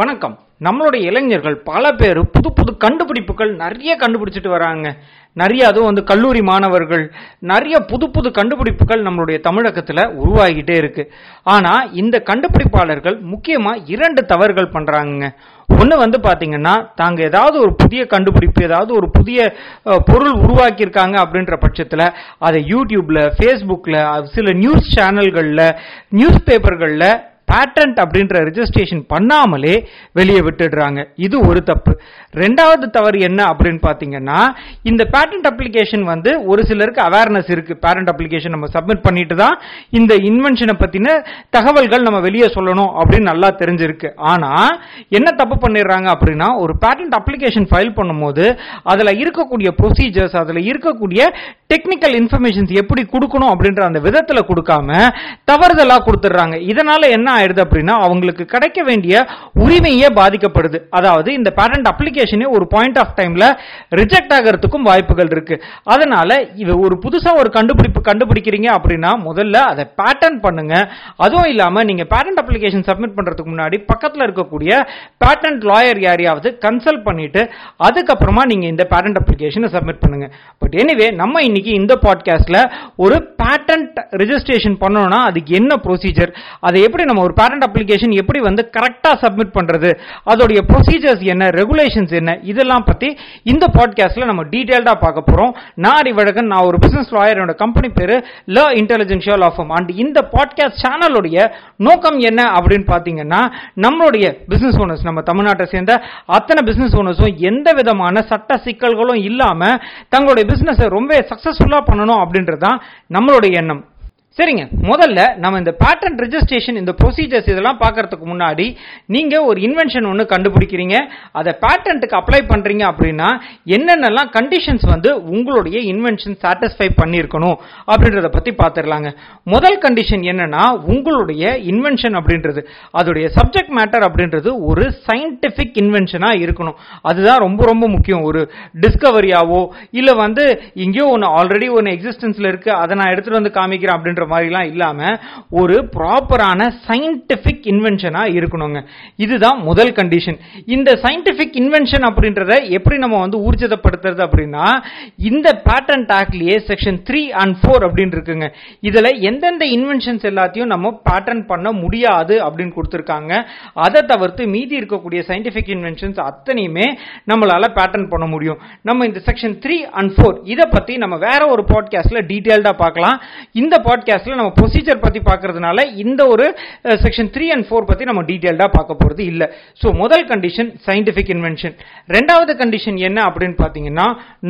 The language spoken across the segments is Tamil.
வணக்கம். நம்மளுடைய இளைஞர்கள் பல பேர் புது புது கண்டுபிடிப்புகள் நிறைய கண்டுபிடிச்சிட்டு வராங்க. நிறைய அதுவும் வந்து கல்லூரி மாணவர்கள் நிறைய புது புது கண்டுபிடிப்புகள் நம்மளுடைய தமிழகத்தில் உருவாகிட்டே இருக்கு. ஆனால் இந்த கண்டுபிடிப்பாளர்கள் முக்கியமாக இரண்டு தவறுகள் பண்ணுறாங்க ஒன்று வந்து பார்த்தீங்கன்னா தாங்க ஏதாவது ஒரு புதிய கண்டுபிடிப்பு ஏதாவது ஒரு புதிய பொருள் உருவாக்கியிருக்காங்க அப்படின்ற பட்சத்தில் அதை யூடியூப்பில் ஃபேஸ்புக்கில் சில நியூஸ் சேனல்களில் நியூஸ் பேப்பர்களில் பேட்டன்ட் அப்படின்ற ரெஜிஸ்ட்ரேஷன் பண்ணாமலே வெளியே விட்டுடுறாங்க. இது ஒரு தப்பு. ரெண்டாவது தவறு என்ன அப்படின்னு பார்த்தீங்கன்னா இந்த பேட்டன்ட் அப்ளிகேஷன் வந்து ஒரு சிலருக்கு அவேர்னஸ் இருக்கு. பேட்டன்ட் அப்ளிகேஷன் நம்ம சப்மிட் பண்ணிட்டு தான் இந்த இன்வென்ஷனை பற்றின தகவல்கள் நம்ம வெளியே சொல்லணும் அப்படின்னு நல்லா தெரிஞ்சிருக்கு. ஆனால் என்ன தப்பு பண்ணிடுறாங்க அப்படின்னா ஒரு பேட்டன்ட் அப்ளிகேஷன் ஃபைல் பண்ணும்போது அதில் இருக்கக்கூடிய ப்ரொசீஜர்ஸ் அதில் இருக்கக்கூடிய டெக்னிக்கல் இன்ஃபர்மேஷன்ஸ் எப்படி கொடுக்கணும் அப்படின்ற அந்த விதத்தில் கொடுக்காம தவறுதலாக கொடுத்துட்றாங்க. இதனால என்ன ஆயிடுது அப்படின்னா அவங்களுக்கு கிடைக்க வேண்டிய உரிமையே பாதிக்கப்படுது. அதாவது இந்த பேட்டன்ட் அப்ளிகேஷனே ஒரு பாயிண்ட் ஆஃப் டைம்ல ரிஜெக்ட் ஆகிறதுக்கும் வாய்ப்புகள் இருக்கு. அதனால இது ஒரு புதுசா ஒரு கண்டுபிடிப்பு கண்டுபிடிக்கிறீங்க அப்படின்னா முதல்ல அதை பேட்டர்ன் பண்ணுங்க. அதுவும் இல்லாம நீங்க பேட்டன்ட் அப்ளிகேஷன் சப்மிட் பண்றதுக்கு முன்னாடி பக்கத்துல இருக்கக்கூடிய பேட்டன்ட் லாயர் யாரையாவது கன்சல்ட் பண்ணிட்டு அதுக்கப்புறமா நீங்க இந்த பேட்டன்ட் அப்ளிகேஷனை சப்மிட் பண்ணுங்க. பட் எனிவே நம்ம இன்னைக்கு இந்த பாட்காஸ்ட்ல ஒரு பேட்டன்ட் ரெஜிஸ்ட்ரேஷன் பண்ணணும்னா அதுக்கு என்ன ப்ரொசீஜர் அதை எப்படி நம்ம ஒரு பேரண்ட் அப்ளிகேஷன் எப்படி வந்து கரெக்டாக சப்மிட் பண்ணுறது அதோடைய ப்ரொசீஜர்ஸ் என்ன ரெகுலேஷன்ஸ் என்ன இதெல்லாம் பற்றி இந்த பாட்காஸ்ட்டில் நம்ம டீட்டெயில்டாக பார்க்க போகிறோம் நான் அறிவழகன் நான் ஒரு பிஸ்னஸ் லாயர் என்னோட கம்பெனி பேர் ல இன்டெலிஜென்ஷியல் ஆஃப் அண்ட் இந்த பாட்காஸ்ட் சேனலுடைய நோக்கம் என்ன அப்படின்னு பார்த்தீங்கன்னா நம்மளுடைய பிஸ்னஸ் ஓனர்ஸ் நம்ம தமிழ்நாட்டை சேர்ந்த அத்தனை பிஸ்னஸ் ஓனர்ஸும் எந்த விதமான சட்ட சிக்கல்களும் இல்லாமல் தங்களுடைய பிஸ்னஸை ரொம்ப சக்ஸஸ்ஃபுல்லாக பண்ணணும் அப்படின்றது தான் நம்மளுடைய எண்ணம். சரிங்க. முதல்ல நம்ம இந்த பேட்டன்ட் ரிஜிஸ்ட்ரேஷன் இந்த ப்ரொசீஜர்ஸ் இதெல்லாம் பார்க்கறதுக்கு முன்னாடி நீங்க ஒரு இன்வென்ஷன் ஒன்று கண்டுபிடிக்கிறீங்க. அதை பேட்டன்ட்டுக்கு அப்ளை பண்றீங்க அப்படின்னா என்னென்னலாம் கண்டிஷன்ஸ் வந்து உங்களுடைய இன்வென்ஷன் சாட்டிஸ்ஃபை பண்ணியிருக்கணும் அப்படின்றத பத்தி பார்த்துடலாங்க. முதல் கண்டிஷன் என்னன்னா உங்களுடைய இன்வென்ஷன் அப்படின்றது. அதோடைய சப்ஜெக்ட் மேட்டர் அப்படின்றது ஒரு சயின்டிஃபிக் இன்வென்ஷனா இருக்கணும். அதுதான் ரொம்ப ரொம்ப முக்கியம். ஒரு டிஸ்கவரியாவோ இல்லை வந்து எங்கேயோ ஒன்று ஆல்ரெடி ஒன்று எக்ஸிஸ்டன்ஸ்ல இருக்கு. அதை நான் எடுத்துட்டு வந்து காமிக்கிறேன் அப்படின்ற மாதிரிலாம் இல்லாம ஒரு ப்ராப்பரான சயின்டிஃபிக் இன்வென்ஷனாக இருக்கணுங்க. இதுதான் முதல் கண்டிஷன் இந்த சயின்டிஃபிக் இன்வென்ஷன் அப்படின்றத எப்படி நம்ம வந்து ஊர்ஜிதப்படுத்துறது அப்படின்னா இந்த பேட்டன்ட் ஆக்ட்லேயே செக்ஷன் த்ரீ அண்ட் ஃபோர் அப்படின்னு இருக்குங்க. இதில் எந்தெந்த இன்வென்ஷன்ஸ் எல்லாத்தையும் நம்ம பேட்டர்ன் பண்ண முடியாது அப்படின்னு கொடுத்துருக்காங்க. அதை தவிர்த்து மீதி இருக்கக்கூடிய சயின்டிஃபிக் இன்வென்ஷன்ஸ் அத்தனையுமே நம்மளால் பேட்டர்ன் பண்ண முடியும். நம்ம இந்த செக்ஷன் த்ரீ அண்ட் ஃபோர் இதை பற்றி நம்ம வேற ஒரு பாட்காஸ்ட்ல டீட்டெயில்டாக பார்க்கலாம். இந்த பாட்காஸ்ட்ல நம்ம ப்ரொசீஜர் பத்தி பார்க்கறதுனால இந்த ஒரு செக்ஷன் த்ரீ அண்ட் ஃபோர் பத்தி நம்ம டீட்டெயில்டா பார்க்க போறது இல்ல. ஸோ முதல் கண்டிஷன் சயின்டிஃபிக் இன்வென்ஷன் ரெண்டாவது கண்டிஷன் என்ன அப்படின்னு பார்த்தீங்கன்னா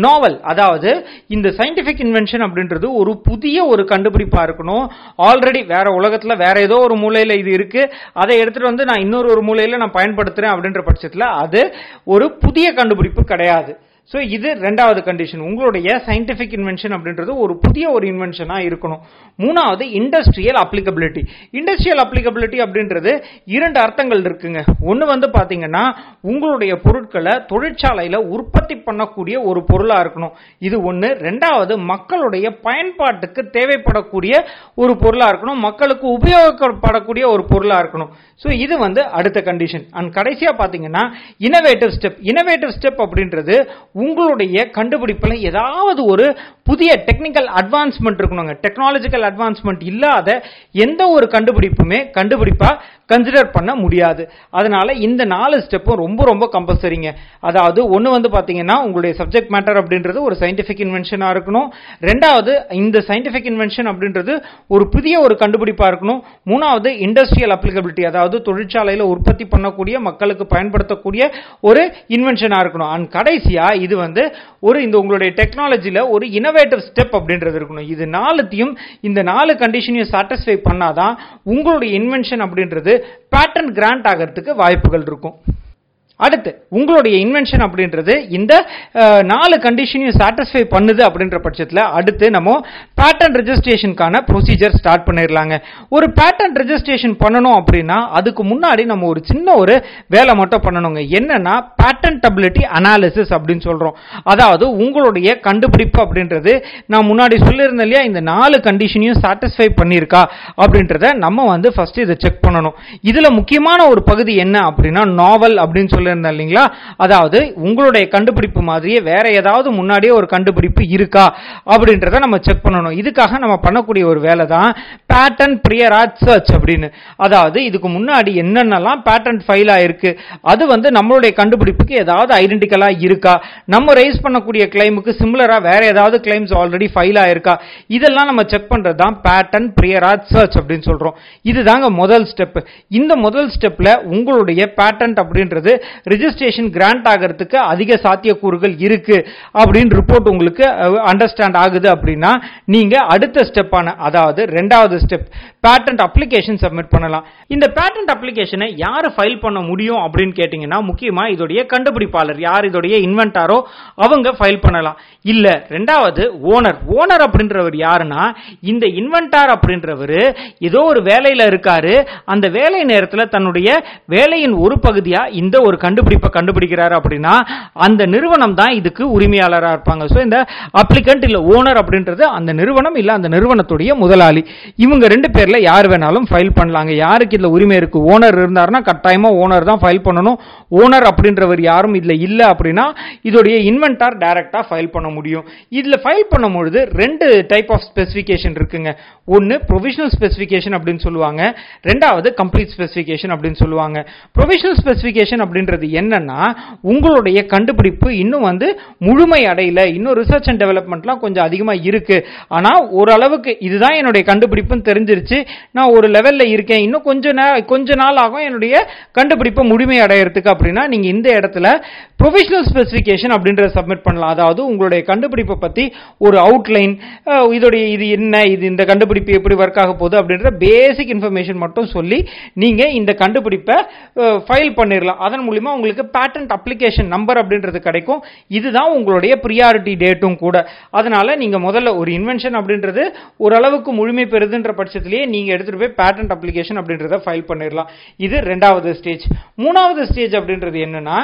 நாவல் அதாவது இந்த சயின்டிஃபிக் இன்வென்ஷன் அப்படின்றது ஒரு புதிய ஒரு கண்டுபிடிப்பா இருக்கணும். ஆல்ரெடி வேற உலகத்துல வேற ஏதோ ஒரு மூலையில இது இருக்கு. அதை எடுத்துட்டு வந்து நான் இன்னொரு ஒரு மூலையில நான் பயன்படுத்துறேன் அப்படின்ற பட்சத்துல அது ஒரு புதிய கண்டுபிடிப்பு கிடையாது. ஸோ இது ரெண்டாவது கண்டிஷன் உங்களுடைய சயின்டிஃபிக் இன்வென்ஷன் அப்படின்றது ஒரு புதிய ஒரு இன்வென்ஷனாக இருக்கணும். மூணாவது இண்டஸ்ட்ரியல் அப்ளிகபிலிட்டி இண்டஸ்ட்ரியல் அப்ளிகபிலிட்டி அப்படின்றது இரண்டு அர்த்தங்கள் இருக்குங்க. ஒன்று வந்து பார்த்தீங்கன்னா உங்களுடைய பொருட்களை தொழிற்சாலையில் உற்பத்தி பண்ணக்கூடிய ஒரு பொருளாக இருக்கணும். இது ஒன்று ரெண்டாவது மக்களுடைய பயன்பாட்டுக்கு தேவைப்படக்கூடிய ஒரு பொருளாக இருக்கணும். மக்களுக்கு உபயோகப்படக்கூடிய ஒரு பொருளாக இருக்கணும். ஸோ இது வந்து அடுத்த கண்டிஷன் அண்ட் கடைசியாக பார்த்தீங்கன்னா இனோவேட்டிவ் ஸ்டெப் இனோவேட்டிவ் ஸ்டெப் அப்படின்றது உங்களுடைய கண்டுபிடிப்பில் ஏதாவது ஒரு புதிய டெக்னிக்கல் அட்வான்ஸ்மெண்ட் இருக்கணுங்க. டெக்னாலஜிக்கல் அட்வான்ஸ்மெண்ட் இல்லாத எந்த ஒரு கண்டுபிடிப்புமே கண்டுபிடிப்பாக கன்சிடர் பண்ண முடியாது. அதனால இந்த நாலு ஸ்டெப்பும் ரொம்ப ரொம்ப கம்பல்சரிங்க அதாவது ஒன்று வந்து பார்த்தீங்கன்னா உங்களுடைய சப்ஜெக்ட் மேட்டர் அப்படின்றது ஒரு சயின்டிஃபிக் இன்வென்ஷனாக இருக்கணும். ரெண்டாவது இந்த சயின்டிஃபிக் இன்வென்ஷன் அப்படின்றது ஒரு புதிய ஒரு கண்டுபிடிப்பாக இருக்கணும். மூணாவது இண்டஸ்ட்ரியல் அப்ளிகபிலிட்டி அதாவது தொழிற்சாலையில் உற்பத்தி பண்ணக்கூடிய மக்களுக்கு பயன்படுத்தக்கூடிய ஒரு இன்வென்ஷனாக இருக்கணும். அண்ட் கடைசியாக இது வந்து ஒரு இந்த உங்களுடைய டெக்னாலஜியில் ஒரு இனோவேட்டிவ் ஸ்டெப் அப்படின்றது இருக்கணும். இது நாலுத்தையும் இந்த நாலு கண்டிஷனையும் சாட்டிஸ்ஃபை பண்ணாதான் உங்களுடைய இன்வென்ஷன் அப்படின்றது பேட்டர்ன் கிராண்ட் ஆகிறதுக்கு வாய்ப்புகள் இருக்கும். அடுத்து உங்களுடைய இன்வென்ஷன் அப்படின்றது இந்த நாலு கண்டிஷனையும் சாட்டிஸ்ஃபை பண்ணுது அப்படின்ற பட்சத்தில் அடுத்து நம்ம பேட்டன் ரெஜிஸ்ட்ரேஷனுக்கான ப்ரொசீஜர் ஸ்டார்ட் பண்ணிடலாங்க. ஒரு பேட்டன் ரெஜிஸ்ட்ரேஷன் பண்ணணும் அப்படின்னா அதுக்கு முன்னாடி நம்ம ஒரு சின்ன ஒரு வேலை மட்டும் பண்ணணுங்க. என்னன்னா பேட்டன்டபிலிட்டி அனாலிசிஸ் அப்படின்னு சொல்கிறோம் அதாவது உங்களுடைய கண்டுபிடிப்பு அப்படின்றது நான் முன்னாடி சொல்லியிருந்தேன் இல்லையா இந்த நாலு கண்டிஷனையும் சாட்டிஸ்ஃபை பண்ணியிருக்கா அப்படின்றத நம்ம வந்து ஃபர்ஸ்ட் இதை செக் பண்ணணும். இதில் முக்கியமான ஒரு பகுதி என்ன அப்படின்னா நாவல் அப்படின்னு சொல்லி இருந்தேன் இல்லைங்களா? அதாவது உங்களுடைய கண்டுபிடிப்பு மாதிரியே வேற ஏதாவது முன்னாடியே ஒரு கண்டுபிடிப்பு இருக்கா? அப்படின்றத நம்ம செக் பண்ணணும். இதுக்காக நம்ம பண்ணக்கூடிய ஒரு வேலை தான் பேட்டன் பிரியராஜ் சர்ச் அப்படின்னு. அதாவது இதுக்கு முன்னாடி என்னென்னலாம் பேட்டன் ஃபைல் ஆயிருக்கு? அது வந்து நம்மளுடைய கண்டுபிடிப்புக்கு ஏதாவது ஐடென்டிக்கலா இருக்கா? நம்ம ரைஸ் பண்ணக்கூடிய கிளைமுக்கு சிமிலரா வேற ஏதாவது கிளைம்ஸ் ஆல்ரெடி ஃபைல் ஆயிருக்கா? இதெல்லாம் நம்ம செக் பண்றது தான் பேட்டன் பிரியராஜ் சர்ச் அப்படின்னு சொல்றோம். இதுதாங்க முதல் ஸ்டெப் இந்த முதல் ஸ்டெப்ல உங்களுடைய பேட்டன்ட் அப்படின்றது ரிஜிஸ்ட்ரேஷன் கிராண்ட் ஆகிறதுக்கு அதிக சாத்தியக்கூறுகள் இருக்கு அப்படின்னு ரிப்போர்ட் உங்களுக்கு அண்டர்ஸ்டாண்ட் ஆகுது அப்படின்னா நீங்க அடுத்த ஸ்டெப்பான அதாவது ரெண்டாவது ஸ்டெப் பேட்டன்ட் அப்ளிகேஷன் சப்மிட் பண்ணலாம். இந்த பேட்டன்ட் அப்ளிகேஷனை யார் ஃபைல் பண்ண முடியும் அப்படின்னு கேட்டிங்கன்னா முக்கியமா இதோடைய கண்டுபிடிப்பாளர் யார் இதோடைய இன்வென்டாரோ அவங்க ஃபைல் பண்ணலாம். இல்ல ரெண்டாவது ஓனர் ஓனர் அப்படின்றவர் யாருன்னா இந்த இன்வென்டார் அப்படின்றவர் ஏதோ ஒரு வேலையில இருக்காரு அந்த வேலை நேரத்தில் தன்னுடைய வேலையின் ஒரு பகுதியா இந்த ஒரு கண்டுபிடிப்பை கண்டுபிடிக்கிறாரு அப்படின்னா அந்த நிறுவனம் தான் இதுக்கு உரிமையாளராக இருப்பாங்க. ஸோ இந்த அப்ளிகண்ட் இல்லை ஓனர் அப்படின்றது அந்த நிறுவனம் இல்லை அந்த நிறுவனத்துடைய முதலாளி. இவங்க ரெண்டு பேரில் யார் வேணாலும் ஃபைல் பண்ணலாங்க. யாருக்கு இதில் உரிமை இருக்குது ஓனர் இருந்தாருன்னா கட்டாயமாக ஓனர் தான் ஃபைல் பண்ணணும். ஓனர் அப்படின்றவர் யாரும் இதில் இல்லை அப்படின்னா இதோடைய இன்வென்டார் டைரக்டா ஃபைல் பண்ண முடியும். இதில் ஃபைல் பண்ணும்பொழுது ரெண்டு டைப் ஆஃப் ஸ்பெசிஃபிகேஷன் இருக்குங்க. ஒன்று ப்ரொவிஷனல் ஸ்பெசிஃபிகேஷன் அப்படின்னு சொல்லுவாங்க. ரெண்டாவது கம்ப்ளீட் ஸ்பெசிஃபிகேஷன் அப்படின்னு சொல்லுவாங்க. ப்ரொவிஷனல் ஸ்பெசிஃபிகேஷன் அப்படின்றது என்னன்னா உங்களுடைய கண்டுபிடிப்பு இன்னும் வந்து முழுமை அடையில. இன்னும் ரிசர்ச் அண்ட் டெவலப்மெண்ட்லாம் கொஞ்சம் அதிகமா இருக்கு. ஆனா ஓரளவுக்கு இதுதான் என்னுடைய கண்டுபிடிப்புன்னு தெரிஞ்சிருச்சு. நான் ஒரு லெவல்ல இருக்கேன். இன்னும் கொஞ்ச நேரம் கொஞ்ச நாள் ஆகும் என்னுடைய கண்டுபிடிப்பை முழுமை அடையிறதுக்கு அப்படின்னா நீங்க இந்த இடத்துல ப்ரொஃபஷனல் ஸ்பெசிஃபிகேஷன் அப்படின்றத சப்மிட் பண்ணலாம். அதாவது உங்களுடைய கண்டுபிடிப்பை பத்தி ஒரு அவுட்லைன் இதோடைய இது என்ன இது இந்த கண்டுபிடிப்பு எப்படி ஒர்க் ஆக போகுது அப்படின்ற பேசிக் இன்ஃபர்மேஷன் மட்டும் சொல்லி நீங்க இந்த கண்டுபிடிப்பை ஃபைல் பண்ணிடலாம் அதன் மூலியமா உங்களுக்கு பேட்டன்ட் அப்ளிகேஷன் நம்பர் அப்படின்றது கிடைக்கும். இதுதான் உங்களுடைய ப்ரியாரிட்டி டேட்டும் கூட. அதனால நீங்க முதல்ல ஒரு இன்வென்ஷன் அப்படின்றது ஓரளவுக்கு முழுமை பெறுதுன்ற பட்சத்திலேயே நீங்க எடுத்துட்டு போய் பேட்டன்ட் அப்ளிகேஷன் அப்படின்றத ஃபைல் பண்ணிடலாம் இது ரெண்டாவது ஸ்டேஜ் மூணாவது ஸ்டேஜ் அப்படின்றது என்னன்னா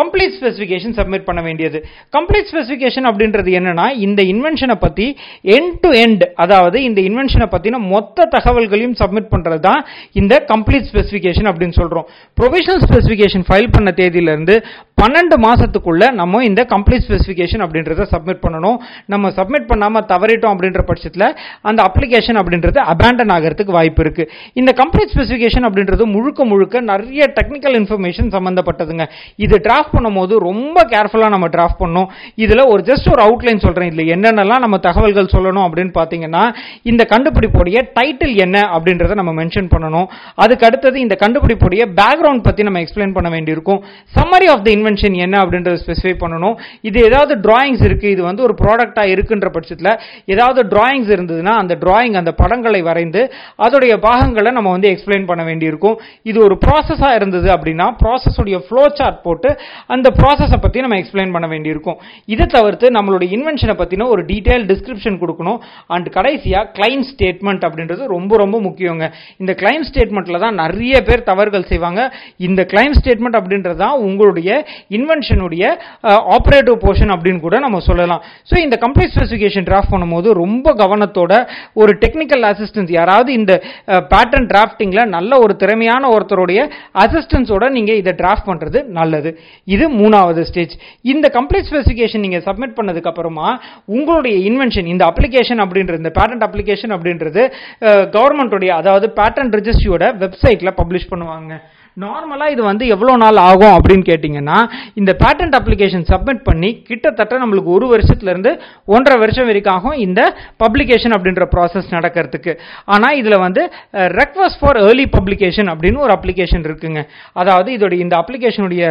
கம்ப்ளீட் ஸ்பெசிஃபிகேஷன் சப்மிட் பண்ண வேண்டியது. கம்ப்ளீட் ஸ்பெசிஃபிகேஷன் அப்படின்றது என்னன்னா இந்த இன்வென்ஷனை பத்தி எண்ட் டு எண்ட் அதாவது இந்த இன்வென்ஷனை பத்தின மொத்த தகவல்களையும் சப்மிட் பண்றது தான் இந்த கம்ப்ளீட் ஸ்பெசிஃபிகேஷன் அப்படின்னு சொல்றோம். ப்ரொவிஷனல் ஸ்பெசிஃபிகேஷன் ஃபைல் பண்ண பண்ண தேதியிலிருந்து பன்னெண்டு மாதத்துக்குள்ளே நம்ம இந்த கம்ப்ளீட் ஸ்பெசிஃபிகேஷன் அப்படின்றத சப்மிட் பண்ணணும். நம்ம சப்மிட் பண்ணாமல் தவறிட்டோம் அப்படின்ற பட்சத்தில் அந்த அப்ளிகேஷன் அப்படின்றது அபேண்டன் ஆகிறதுக்கு வாய்ப்பு இருக்கு. இந்த கம்ப்ளீட் ஸ்பெசிஃபிகேஷன் அப்படின்றது முழுக்க முழுக்க நிறைய டெக்னிக்கல் இன்ஃபர்மேஷன் சம்மந்தப்பட்டதுங்க இது டிராஃப்ட் பண்ணும்போது ரொம்ப கேர்ஃபுல்லாக நம்ம டிராஃப்ட் பண்ணணும். இதில் ஒரு ஜஸ்ட் ஒரு அவுட்லைன் சொல்கிறேன் இதில் என்னென்னலாம் நம்ம தகவல்கள் சொல்லணும் அப்படின்னு பார்த்தீங்கன்னா இந்த கண்டுபிடிப்புடைய டைட்டில் என்ன அப்படின்றத நம்ம மென்ஷன் பண்ணணும். அதுக்கு அடுத்தது இந்த கண்டுபிடிப்புடைய பேக்ரவுண்ட் பற்றி நம்ம எக்ஸ்பிளைன் பண்ண வேண்டியிருக்கும். Summary of the invent invention என்ன அப்படின்றத ஸ்பெசிஃபை பண்ணணும். இது ஏதாவது டிராயிங்ஸ் இருக்குது இது வந்து ஒரு ப்ராடக்டாக இருக்குன்ற பட்சத்தில் ஏதாவது டிராயிங்ஸ் இருந்ததுன்னா அந்த டிராயிங் அந்த படங்களை வரைந்து அதோடைய பாகங்களை நம்ம வந்து எக்ஸ்பிளைன் பண்ண வேண்டியிருக்கும். இது ஒரு ப்ராசஸாக இருந்தது அப்படின்னா ப்ராசஸுடைய ஃப்ளோ சார்ட் போட்டு அந்த ப்ராசஸை பற்றி நம்ம எக்ஸ்பிளைன் பண்ண வேண்டியிருக்கும். இதை தவிர்த்து நம்மளுடைய இன்வென்ஷனை பற்றின ஒரு டீட்டெயில் டிஸ்கிரிப்ஷன் கொடுக்கணும். அண்ட் கடைசியாக கிளைம் ஸ்டேட்மெண்ட் அப்படின்றது ரொம்ப ரொம்ப முக்கியங்க. இந்த கிளைம் ஸ்டேட்மெண்ட்டில் தான் நிறைய பேர் தவறுகள் செய்வாங்க. இந்த கிளைம் ஸ்டேட்மெண்ட் அப்படின்றது தான் உங்களுடைய இன்வென்ஷனுடைய ஆப்ரேட்டிவ் போர்ஷன் அப்படின்னு கூட நம்ம சொல்லலாம். ஸோ இந்த கம்ப்ளீட் ஸ்பெசிஃபிகேஷன் டிராஃப்ட் பண்ணும்போது ரொம்ப கவனத்தோட ஒரு டெக்னிக்கல் அசிஸ்டன்ஸ் யாராவது இந்த பேட்டர்ன் டிராஃப்டிங்கில் நல்ல ஒரு திறமையான ஒருத்தருடைய அசிஸ்டன்ஸோட நீங்கள் இதை டிராஃப்ட் பண்ணுறது நல்லது. இது மூணாவது ஸ்டேஜ் இந்த கம்ப்ளீட் ஸ்பெசிஃபிகேஷன் நீங்கள் சப்மிட் பண்ணதுக்கு அப்புறமா உங்களுடைய இன்வென்ஷன் இந்த அப்ளிகேஷன் அப்படின்றது இந்த பேட்டன்ட் அப்ளிகேஷன் அப்படின்றது கவர்மெண்ட்டுடைய அதாவது பேட்டன்ட் ரிஜிஸ்ட்ரியோட வெப்சைட்டில் பப்ளிஷ் பண்ணுவாங்க. நார்மலாக இது வந்து எவ்வளோ நாள் ஆகும் அப்படின்னு கேட்டிங்கன்னா இந்த பேட்டன்ட் அப்ளிகேஷன் சப்மிட் பண்ணி கிட்டத்தட்ட நம்மளுக்கு ஒரு வருஷத்துல இருந்து ஒன்றரை வருஷம் வரைக்கும் ஆகும் இந்த பப்ளிகேஷன் அப்படின்ற ப்ராசஸ் நடக்கிறதுக்கு. ஆனால் இதில் வந்து ரெக்வஸ்ட் ஃபார் ஏர்லி பப்ளிகேஷன் அப்படின்னு ஒரு அப்ளிகேஷன் இருக்குங்க. அதாவது இதோட இந்த அப்ளிகேஷனுடைய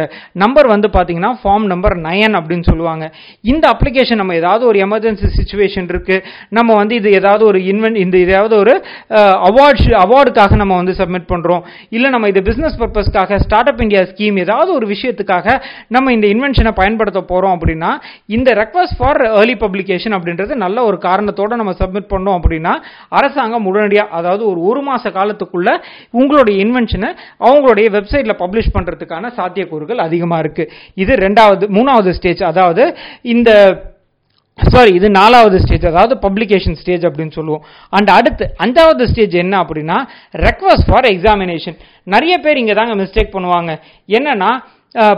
நம்பர் வந்து பார்த்தீங்கன்னா ஃபார்ம் நம்பர் நயன் அப்படின்னு சொல்லுவாங்க. இந்த அப்ளிகேஷன் நம்ம ஏதாவது ஒரு எமர்ஜென்சி சுச்சுவேஷன் இருக்குது நம்ம வந்து இது ஏதாவது ஒரு இன்வென்ட் இந்த ஏதாவது ஒரு அவார்ட்ஸ் அவார்டுக்காக நம்ம வந்து சப்மிட் பண்ணுறோம் இல்லை நம்ம இது பிஸ்னஸ் பர்பஸ்க்காக ஸ்டார்ட் அப் இந்தியா ஸ்கீம் ஏதாவது ஒரு விஷயத்துக்காக நம்ம இந்த இன்வென்ஷனை பயன்படுத்த போகிறோம் அப்படின்னா இந்த ரெக்வஸ்ட் ஃபார் ஏர்லி பப்ளிகேஷன் அப்படின்றது நல்ல ஒரு காரணத்தோடு நம்ம சப்மிட் பண்ணோம் அப்படின்னா அரசாங்கம் உடனடியாக அதாவது ஒரு ஒரு மாத காலத்துக்குள்ள உங்களுடைய இன்வென்ஷனை அவங்களுடைய வெப்சைட்டில் பப்ளிஷ் பண்ணுறதுக்கான சாத்தியக்கூறுகள் அதிகமாக இருக்குது இது ரெண்டாவது மூணாவது ஸ்டேஜ் அதாவது இந்த சாரி இது நாலாவது ஸ்டேஜ் அதாவது பப்ளிகேஷன் ஸ்டேஜ் அப்படின்னு சொல்லுவோம். அண்ட் அடுத்து அஞ்சாவது ஸ்டேஜ் என்ன அப்படின்னா ரெக்வஸ்ட் ஃபார் எக்ஸாமினேஷன் நிறைய பேர் இங்கே தாங்க மிஸ்டேக் பண்ணுவாங்க. என்னன்னா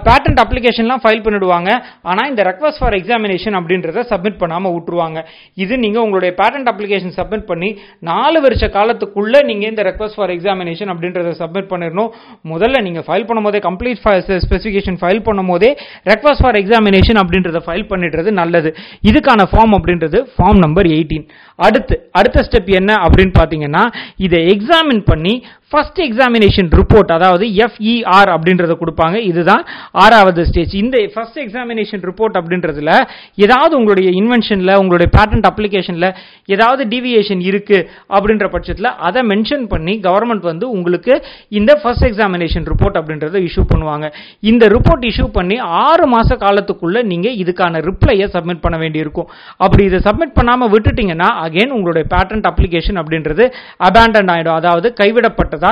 பேட்டன்ட் அப்ளிகேஷன்லாம் ஃபைல் பண்ணிடுவாங்க. ஆனால் இந்த ரெக்வஸ்ட் ஃபார் எக்ஸாமினேஷன் அப்படின்றத சப்மிட் பண்ணாமல் விட்டுருவாங்க. இது நீங்கள் உங்களுடைய பேட்டன்ட் அப்ளிகேஷன் சப்மிட் பண்ணி நாலு வருஷ காலத்துக்குள்ளே நீங்கள் இந்த ரெக்வஸ்ட் ஃபார் எக்ஸாமினேஷன் அப்படின்றத சப்மிட் பண்ணிடணும். முதல்ல நீங்கள் ஃபைல் பண்ணும்போதே கம்ப்ளீட் ஸ்பெசிஃபிகேஷன் ஃபைல் பண்ணும்போதே ரெக்வஸ்ட் ஃபார் எக்ஸாமினேஷன் அப்படின்றத ஃபைல் பண்ணிடுறது நல்லது. இதுக்கான ஃபார்ம் அப்படின்றது ஃபார்ம் நம்பர் எயிட்டீன் அடுத்து அடுத்த ஸ்டெப் என்ன அப்படின்னு பார்த்தீங்கன்னா இதை எக்ஸாமின் பண்ணி ஃபர்ஸ்ட் எக்ஸாமினேஷன் ரிப்போர்ட் அதாவது எஃப்இஆர் அப்படின்றத கொடுப்பாங்க. இதுதான் ஆறாவது ஸ்டேஜ் இந்த ஃபர்ஸ்ட் எக்ஸாமினேஷன் ரிப்போர்ட் அப்படின்றதுல ஏதாவது உங்களுடைய இன்வென்ஷனில் உங்களுடைய பேட்டன்ட் அப்ளிகேஷனில் ஏதாவது டிவியேஷன் இருக்கு அப்படின்ற பட்சத்தில் அதை மென்ஷன் பண்ணி கவர்மெண்ட் வந்து உங்களுக்கு இந்த ஃபர்ஸ்ட் எக்ஸாமினேஷன் ரிப்போர்ட் அப்படின்றத இஷ்யூ பண்ணுவாங்க. இந்த ரிப்போர்ட் இஷ்யூ பண்ணி ஆறு மாத காலத்துக்குள்ள நீங்க இதுக்கான ரிப்ளையை சப்மிட் பண்ண வேண்டியிருக்கும். அப்படி இதை சப்மிட் பண்ணாமல் விட்டுட்டீங்கன்னா அகைன் உங்களுடைய பேட்டன்ட் அப்ளிகேஷன் அப்படின்றது அபேண்டன் ஆகிடும் அதாவது கைவிடப்பட்டது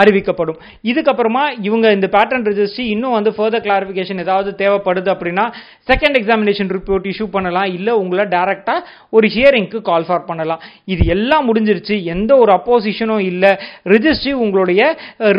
அறிவிக்கப்படும். இதுக்கப்புறமா இவங்க இந்த பேட்டர்ன் ரிஜிஸ்ட்ரி இன்னும் வந்து ஃபர்தர் கிளாரிஃபிகேஷன் ஏதாவது தேவைப்படுது அப்படின்னா செகண்ட் எக்ஸாமினேஷன் ரிப்போர்ட் இஷ்யூ பண்ணலாம். இல்லை உங்களை டேரெக்டாக ஒரு ஹியரிங்க்கு கால் ஃபார் பண்ணலாம். இது எல்லாம் முடிஞ்சிருச்சு. எந்த ஒரு அப்போசிஷனும் இல்லை. ரிஜிஸ்ட்ரி உங்களுடைய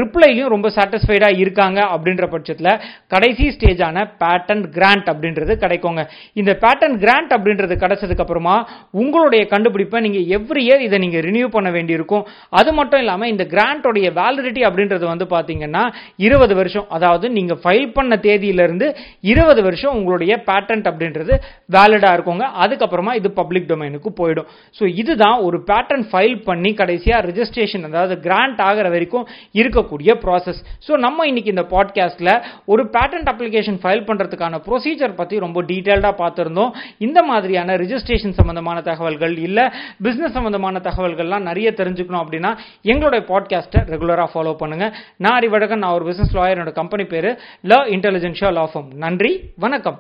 ரிப்ளைலையும் ரொம்ப சாட்டிஸ்ஃபைடாக இருக்காங்க அப்படின்ற பட்சத்தில் கடைசி ஸ்டேஜான பேட்டன் கிராண்ட் அப்படின்றது கிடைக்குங்க. இந்த பேட்டன் கிராண்ட் அப்படின்றது கிடைச்சதுக்கு அப்புறமா உங்களுடைய கண்டுபிடிப்பை நீங்கள் எவ்ரி இயர் இதை நீங்கள் ரினியூ பண்ண வேண்டியிருக்கும். அது மட்டும் இல்லாமல் இந்த கிராண்டோடைய வேலிடிட்டி அப்படின்றது வந்து பார்த்தீங்கன்னா இருபது வருஷம் அதாவது நீங்கள் ஃபைல் பண்ண தேதியிலிருந்து இருபது வருஷம் உங்களுடைய பேட்டன்ட் அப்படின்றது வேலிடாக இருக்குங்க. அதுக்கப்புறமா இது பப்ளிக் டொமைனுக்கு போயிடும். ஸோ இதுதான் ஒரு பேட்டர்ன் ஃபைல் பண்ணி கடைசியாக ரிஜிஸ்ட்ரேஷன் அதாவது கிராண்ட் ஆகிற வரைக்கும் இருக்கக்கூடிய ப்ராசஸ் ஸோ நம்ம இன்னைக்கு இந்த பாட்காஸ்ட்டில் ஒரு பேட்டன்ட் அப்ளிகேஷன் ஃபைல் பண்ணுறதுக்கான ப்ரொசீஜர் பற்றி ரொம்ப டீட்டெயில்டாக பார்த்துருந்தோம். இந்த மாதிரியான ரிஜிஸ்ட்ரேஷன் சம்பந்தமான தகவல்கள் இல்லை பிஸ்னஸ் சம்பந்தமான தகவல்கள்லாம் நிறைய தெரிஞ்சுக்கணும் அப்படின்னா எங்களுடைய பாட்காஸ்ட்டை ரெகுலரா ஃபாலோ பண்ணுங்க. நான் அறிவழகன் நான் ஒரு பிசினஸ் லாயர் என்னோட கம்பெனி பேரு ல இன்டெலிஜென்ஷியா லா ஃபார்ம் நன்றி வணக்கம்.